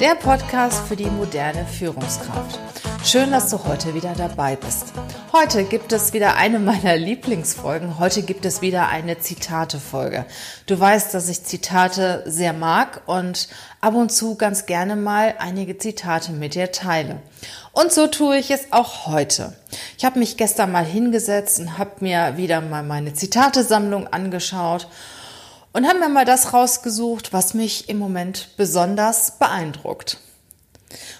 Der Podcast für die moderne Führungskraft. Schön, dass du heute wieder dabei bist. Heute gibt es wieder eine meiner Lieblingsfolgen. Heute gibt es wieder eine Zitate-Folge. Du weißt, dass ich Zitate sehr mag und ab und zu ganz gerne mal einige Zitate mit dir teile. Und so tue ich es auch heute. Ich habe mich gestern mal hingesetzt und habe mir wieder mal meine Zitatesammlung angeschaut und habe mir mal das rausgesucht, was mich im Moment besonders beeindruckt.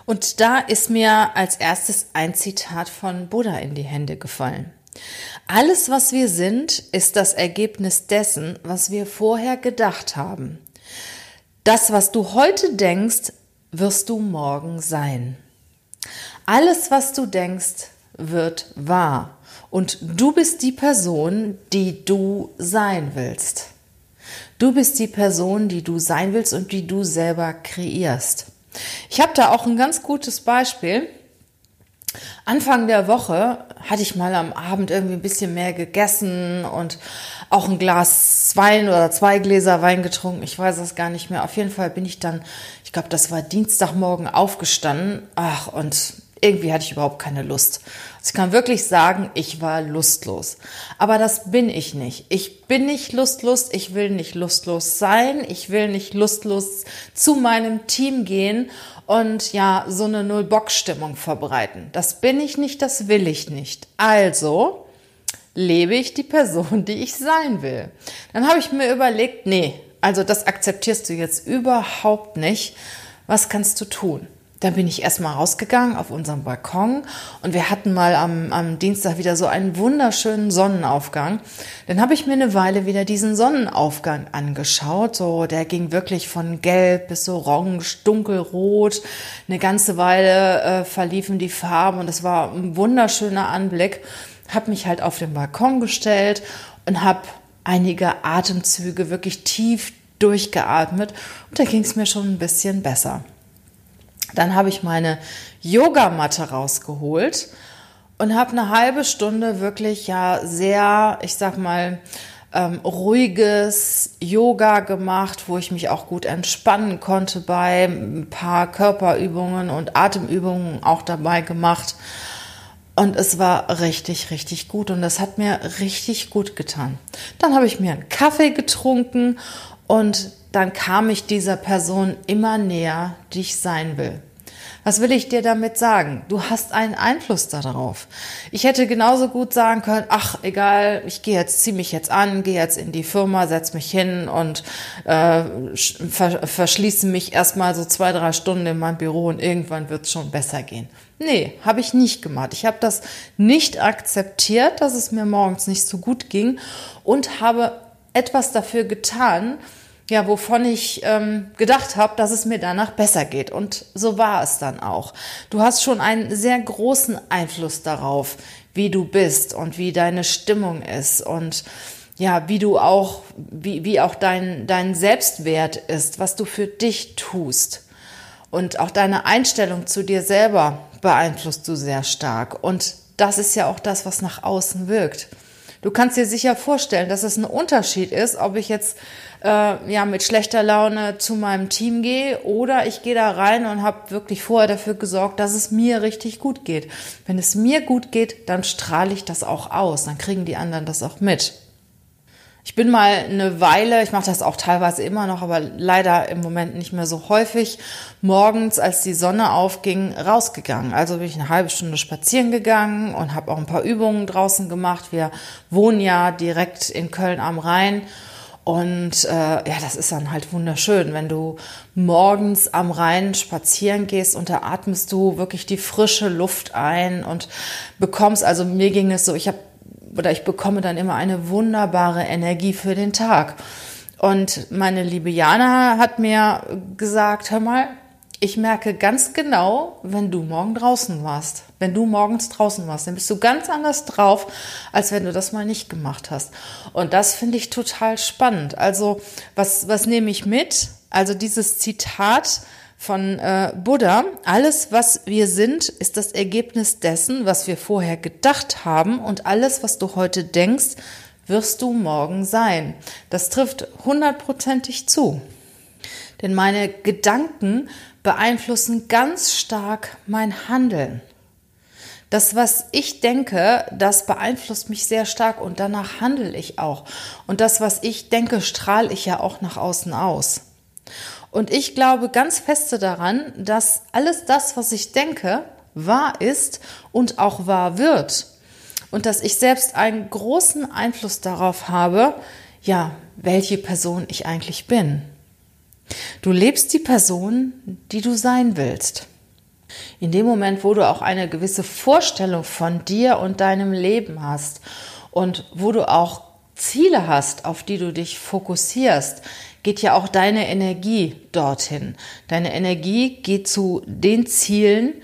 Und da ist mir als erstes ein Zitat von Buddha in die Hände gefallen. Alles, was wir sind, ist das Ergebnis dessen, was wir vorher gedacht haben. Das, was du heute denkst, wirst du morgen sein. Alles, was du denkst, wird wahr. Und du bist die Person, die du sein willst. Du bist die Person, die du sein willst und die du selber kreierst. Ich habe da auch ein ganz gutes Beispiel. Anfang der Woche hatte ich mal am Abend irgendwie ein bisschen mehr gegessen und auch ein Glas Wein oder zwei Gläser Wein getrunken. Ich weiß es gar nicht mehr. Auf jeden Fall bin ich dann, ich glaube, das war Dienstagmorgen aufgestanden. Ach, und irgendwie hatte ich überhaupt keine Lust. Also ich kann wirklich sagen, ich war lustlos. Aber das bin ich nicht. Ich bin nicht lustlos. Ich will nicht lustlos sein. Ich will nicht lustlos zu meinem Team gehen und ja, so eine Null-Bock-Stimmung verbreiten. Das bin ich nicht. Das will ich nicht. Also lebe ich die Person, die ich sein will. Dann habe ich mir überlegt, nee, also das akzeptierst du jetzt überhaupt nicht. Was kannst du tun? Dann bin ich erstmal rausgegangen auf unserem Balkon und wir hatten mal am, am Dienstag wieder so einen wunderschönen Sonnenaufgang. Dann habe ich mir eine Weile wieder diesen Sonnenaufgang angeschaut. So, der ging wirklich von gelb bis orange, dunkelrot. Eine ganze Weile äh, verliefen die Farben und es war ein wunderschöner Anblick. Habe mich halt auf den Balkon gestellt und habe einige Atemzüge wirklich tief durchgeatmet und da ging es mir schon ein bisschen besser. Dann habe ich meine Yogamatte rausgeholt und habe eine halbe Stunde wirklich ja sehr, ich sag mal, ähm, ruhiges Yoga gemacht, wo ich mich auch gut entspannen konnte bei ein paar Körperübungen und Atemübungen auch dabei gemacht. Und es war richtig, richtig gut und das hat mir richtig gut getan. Dann habe ich mir einen Kaffee getrunken und dann kam ich dieser Person immer näher, die ich sein will. Was will ich dir damit sagen? Du hast einen Einfluss darauf. Ich hätte genauso gut sagen können, ach egal, ich gehe jetzt, zieh mich jetzt an, gehe jetzt in die Firma, setz mich hin und äh, ver verschließe mich erstmal so zwei, drei Stunden in meinem Büro und irgendwann wird es schon besser gehen. Nee, habe ich nicht gemacht. Ich habe das nicht akzeptiert, dass es mir morgens nicht so gut ging und habe etwas dafür getan, ja, wovon ich ähm, gedacht habe, dass es mir danach besser geht. Und so war es dann auch. Du hast schon einen sehr großen Einfluss darauf, wie du bist und wie deine Stimmung ist und ja, wie du auch, wie, wie auch dein, dein Selbstwert ist, was du für dich tust. Und auch deine Einstellung zu dir selber beeinflusst du sehr stark. Und das ist ja auch das, was nach außen wirkt. Du kannst dir sicher vorstellen, dass es ein Unterschied ist, ob ich jetzt äh, ja mit schlechter Laune zu meinem Team gehe oder ich gehe da rein und habe wirklich vorher dafür gesorgt, dass es mir richtig gut geht. Wenn es mir gut geht, dann strahle ich das auch aus, dann kriegen die anderen das auch mit. Ich bin mal eine Weile, ich mache das auch teilweise immer noch, aber leider im Moment nicht mehr so häufig, morgens, als die Sonne aufging, rausgegangen. Also bin ich eine halbe Stunde spazieren gegangen und habe auch ein paar Übungen draußen gemacht. Wir wohnen ja direkt in Köln am Rhein. Und äh, ja, das ist dann halt wunderschön, wenn du morgens am Rhein spazieren gehst und da atmest du wirklich die frische Luft ein und bekommst, also mir ging es so, ich habe oder ich bekomme dann immer eine wunderbare Energie für den Tag. Und meine liebe Jana hat mir gesagt, hör mal, ich merke ganz genau, wenn du morgen draußen warst. Wenn du morgens draußen warst, dann bist du ganz anders drauf, als wenn du das mal nicht gemacht hast. Und das finde ich total spannend. Also, was, was nehme ich mit? Also dieses Zitat von äh, Buddha, alles, was wir sind, ist das Ergebnis dessen, was wir vorher gedacht haben und alles, was du heute denkst, wirst du morgen sein. Das trifft hundertprozentig zu. Denn meine Gedanken beeinflussen ganz stark mein Handeln. Das, was ich denke, das beeinflusst mich sehr stark und danach handle ich auch. Und das, was ich denke, strahle ich ja auch nach außen aus. Und ich glaube ganz feste daran, dass alles das, was ich denke, wahr ist und auch wahr wird. Und dass ich selbst einen großen Einfluss darauf habe, ja, welche Person ich eigentlich bin. Du lebst die Person, die du sein willst. In dem Moment, wo du auch eine gewisse Vorstellung von dir und deinem Leben hast und wo du auch Ziele hast, auf die du dich fokussierst, geht ja auch deine Energie dorthin. Deine Energie geht zu den Zielen,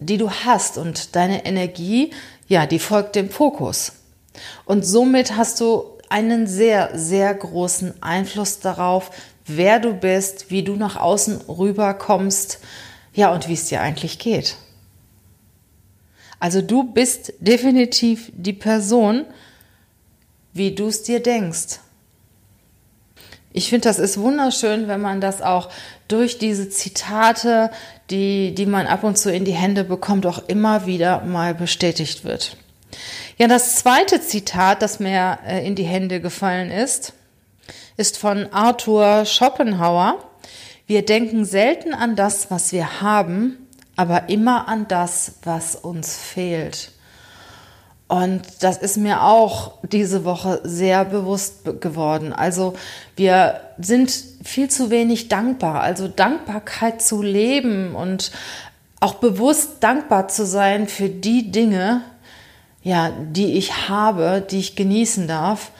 die du hast und deine Energie, ja, die folgt dem Fokus. Und somit hast du einen sehr, sehr großen Einfluss darauf, wer du bist, wie du nach außen rüberkommst, ja, und wie es dir eigentlich geht. Also du bist definitiv die Person, wie du es dir denkst. Ich finde, das ist wunderschön, wenn man das auch durch diese Zitate, die, die man ab und zu in die Hände bekommt, auch immer wieder mal bestätigt wird. Ja, das zweite Zitat, das mir äh, in die Hände gefallen ist, ist von Arthur Schopenhauer. Wir denken selten an das, was wir haben, aber immer an das, was uns fehlt. Und das ist mir auch diese Woche sehr bewusst geworden. Also wir sind viel zu wenig dankbar. Also Dankbarkeit zu leben und auch bewusst dankbar zu sein für die Dinge, ja, die ich habe, die ich genießen darf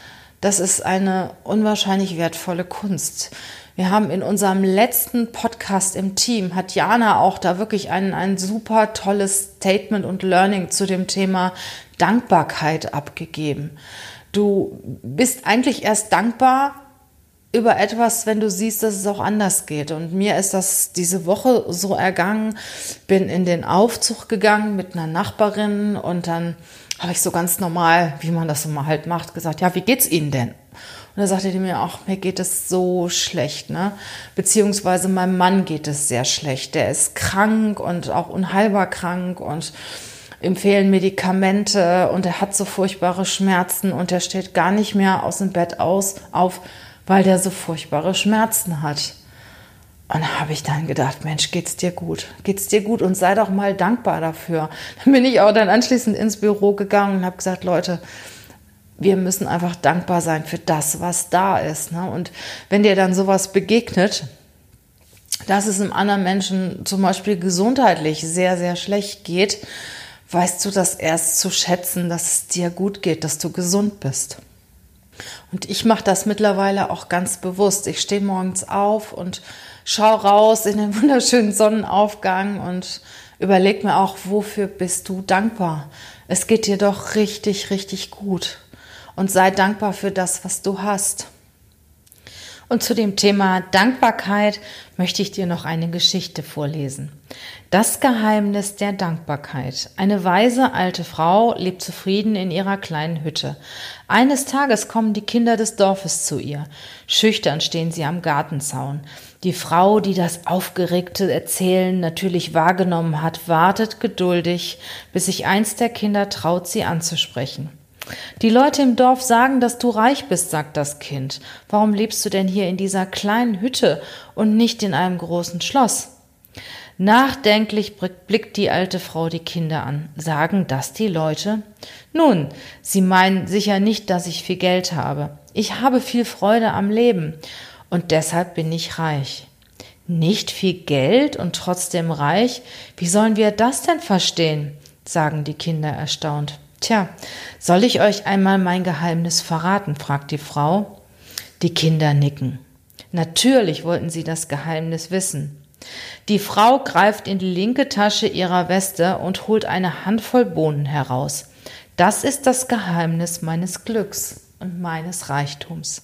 das ist eine unwahrscheinlich wertvolle Kunst. Wir haben in unserem letzten Podcast im Team, hat Jana auch da wirklich ein, ein super tolles Statement und Learning zu dem Thema Dankbarkeit abgegeben. Du bist eigentlich erst dankbar über etwas, wenn du siehst, dass es auch anders geht. Und mir ist das diese Woche so ergangen, bin in den Aufzug gegangen mit einer Nachbarin und dann habe ich so ganz normal, wie man das mal halt macht, gesagt, ja, wie geht's Ihnen denn? Und da sagte die mir, ach, mir geht es so schlecht, ne? Beziehungsweise meinem Mann geht es sehr schlecht. Der ist krank und auch unheilbar krank und ihm fehlen Medikamente und er hat so furchtbare Schmerzen und er steht gar nicht mehr aus dem Bett aus, auf, weil der so furchtbare Schmerzen hat. Und da habe ich dann gedacht, Mensch, geht's dir gut? Geht's dir gut? Und sei doch mal dankbar dafür. Dann bin ich auch dann anschließend ins Büro gegangen und habe gesagt, Leute, wir müssen einfach dankbar sein für das, was da ist. Ne? Und wenn dir dann sowas begegnet, dass es einem anderen Menschen zum Beispiel gesundheitlich sehr, sehr schlecht geht, weißt du das erst zu schätzen, dass es dir gut geht, dass du gesund bist. Und ich mache das mittlerweile auch ganz bewusst. Ich stehe morgens auf und schau raus in den wunderschönen Sonnenaufgang und überleg mir auch, wofür bist du dankbar? Es geht dir doch richtig, richtig gut. Und sei dankbar für das, was du hast. Und zu dem Thema Dankbarkeit möchte ich dir noch eine Geschichte vorlesen. Das Geheimnis der Dankbarkeit. Eine weise alte Frau lebt zufrieden in ihrer kleinen Hütte. Eines Tages kommen die Kinder des Dorfes zu ihr. Schüchtern stehen sie am Gartenzaun. Die Frau, die das aufgeregte Erzählen natürlich wahrgenommen hat, wartet geduldig, bis sich eins der Kinder traut, sie anzusprechen. Die Leute im Dorf sagen, dass du reich bist, sagt das Kind. Warum lebst du denn hier in dieser kleinen Hütte und nicht in einem großen Schloss? Nachdenklich blickt die alte Frau die Kinder an. Sagen das die Leute? Nun, sie meinen sicher nicht, dass ich viel Geld habe. Ich habe viel Freude am Leben und deshalb bin ich reich. Nicht viel Geld und trotzdem reich? Wie sollen wir das denn verstehen? sagen die Kinder erstaunt. Tja, soll ich euch einmal mein Geheimnis verraten? fragt die Frau. Die Kinder nicken. Natürlich wollten sie das Geheimnis wissen. Die Frau greift in die linke Tasche ihrer Weste und holt eine Handvoll Bohnen heraus. Das ist das Geheimnis meines Glücks und meines Reichtums.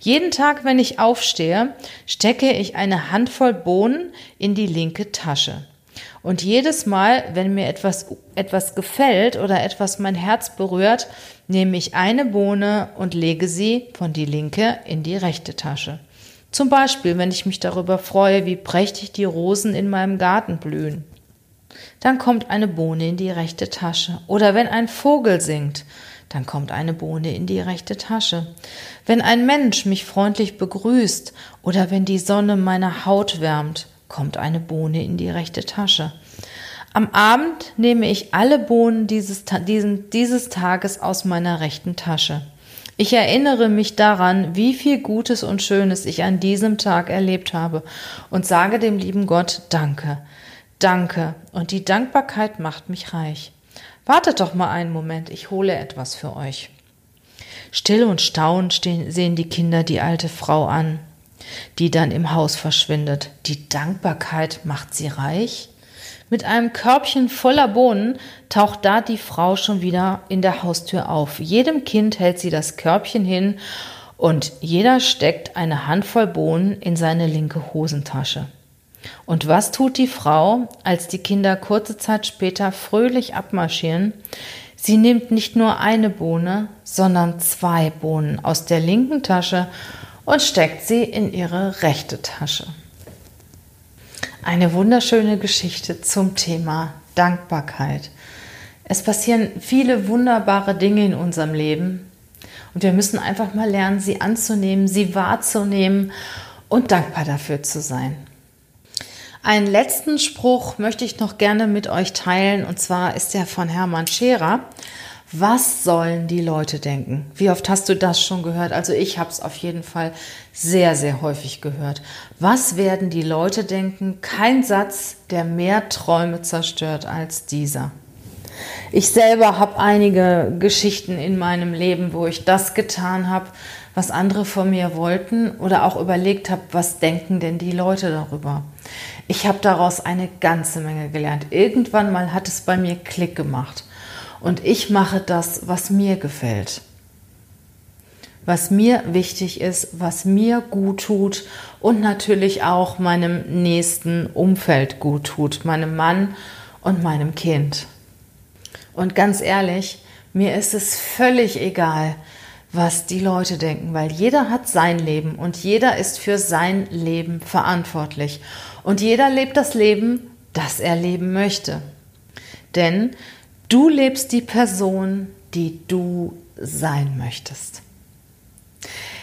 Jeden Tag, wenn ich aufstehe, stecke ich eine Handvoll Bohnen in die linke Tasche. Und jedes Mal, wenn mir etwas, etwas gefällt oder etwas mein Herz berührt, nehme ich eine Bohne und lege sie von die linke in die rechte Tasche. Zum Beispiel, wenn ich mich darüber freue, wie prächtig die Rosen in meinem Garten blühen dann kommt eine Bohne in die rechte Tasche. Oder wenn ein Vogel singt, dann kommt eine Bohne in die rechte Tasche. Wenn ein Mensch mich freundlich begrüßt oder wenn die Sonne meine Haut wärmt, kommt eine Bohne in die rechte Tasche. Am Abend nehme ich alle Bohnen dieses, diesen, dieses Tages aus meiner rechten Tasche. Ich erinnere mich daran, wie viel Gutes und Schönes ich an diesem Tag erlebt habe und sage dem lieben Gott Danke. Danke. Und die Dankbarkeit macht mich reich. Wartet doch mal einen Moment, ich hole etwas für euch. Still und staunend sehen die Kinder die alte Frau an, die dann im Haus verschwindet. Die Dankbarkeit macht sie reich? Mit einem Körbchen voller Bohnen taucht da die Frau schon wieder in der Haustür auf. Jedem Kind hält sie das Körbchen hin und jeder steckt eine Handvoll Bohnen in seine linke Hosentasche. Und was tut die Frau, als die Kinder kurze Zeit später fröhlich abmarschieren? Sie nimmt nicht nur eine Bohne, sondern zwei Bohnen aus der linken Tasche und steckt sie in ihre rechte Tasche. Eine wunderschöne Geschichte zum Thema Dankbarkeit. Es passieren viele wunderbare Dinge in unserem Leben und wir müssen einfach mal lernen, sie anzunehmen, sie wahrzunehmen und dankbar dafür zu sein. Einen letzten Spruch möchte ich noch gerne mit euch teilen und zwar ist der von Hermann Scherer. Was sollen die Leute denken? Wie oft hast du das schon gehört? Also ich habe es auf jeden Fall sehr, sehr häufig gehört. Was werden die Leute denken? Kein Satz, der mehr Träume zerstört als dieser. Ich selber habe einige Geschichten in meinem Leben, wo ich das getan habe, was andere von mir wollten oder auch überlegt habe, was denken denn die Leute darüber. Ich habe daraus eine ganze Menge gelernt. Irgendwann mal hat es bei mir Klick gemacht. Und ich mache das, was mir gefällt. Was mir wichtig ist, was mir gut tut und natürlich auch meinem nächsten Umfeld gut tut, meinem Mann und meinem Kind. Und ganz ehrlich, mir ist es völlig egal, was die Leute denken, weil jeder hat sein Leben und jeder ist für sein Leben verantwortlich. Und jeder lebt das Leben, das er leben möchte. Denn du lebst die Person, die du sein möchtest.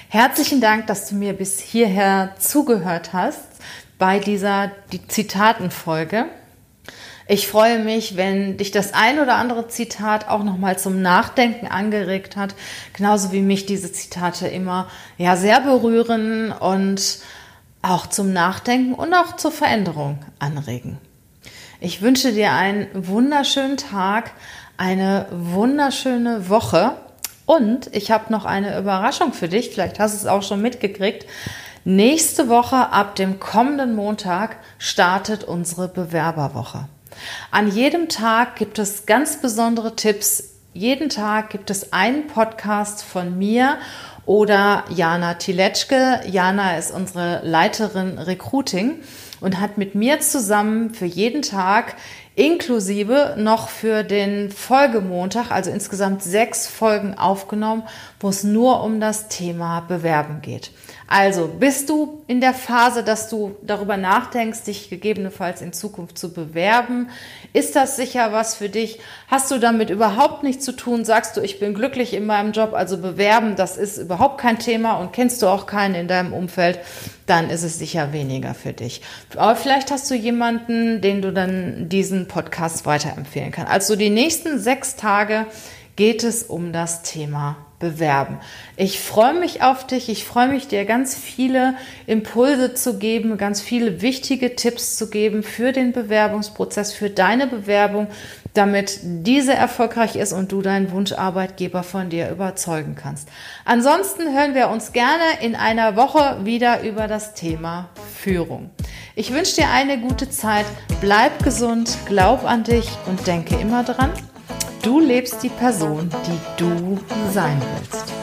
Herzlichen Dank, dass du mir bis hierher zugehört hast bei dieser die Zitatenfolge. Ich freue mich, wenn dich das ein oder andere Zitat auch nochmal zum Nachdenken angeregt hat, genauso wie mich diese Zitate immer ja sehr berühren und auch zum Nachdenken und auch zur Veränderung anregen. Ich wünsche dir einen wunderschönen Tag, eine wunderschöne Woche und ich habe noch eine Überraschung für dich, vielleicht hast du es auch schon mitgekriegt. Nächste Woche ab dem kommenden Montag startet unsere Bewerberwoche. An jedem Tag gibt es ganz besondere Tipps. Jeden Tag gibt es einen Podcast von mir oder Jana Tiletschke. Jana ist unsere Leiterin Recruiting und hat mit mir zusammen für jeden Tag inklusive noch für den Folgemontag, also insgesamt sechs Folgen aufgenommen, wo es nur um das Thema Bewerben geht. Also bist du in der Phase, dass du darüber nachdenkst, dich gegebenenfalls in Zukunft zu bewerben? Ist das sicher was für dich? Hast du damit überhaupt nichts zu tun? Sagst du, ich bin glücklich in meinem Job, also bewerben, das ist überhaupt kein Thema und kennst du auch keinen in deinem Umfeld, dann ist es sicher weniger für dich. Aber vielleicht hast du jemanden, den du dann diesen Podcast weiterempfehlen kannst. Also die nächsten sechs Tage geht es um das Thema bewerben. Ich freue mich auf dich. Ich freue mich, dir ganz viele Impulse zu geben, ganz viele wichtige Tipps zu geben für den Bewerbungsprozess, für deine Bewerbung, damit diese erfolgreich ist und du deinen Wunscharbeitgeber von dir überzeugen kannst. Ansonsten hören wir uns gerne in einer Woche wieder über das Thema Führung. Ich wünsche dir eine gute Zeit, bleib gesund, glaub an dich und denke immer dran, Du lebst die Person, die du sein willst.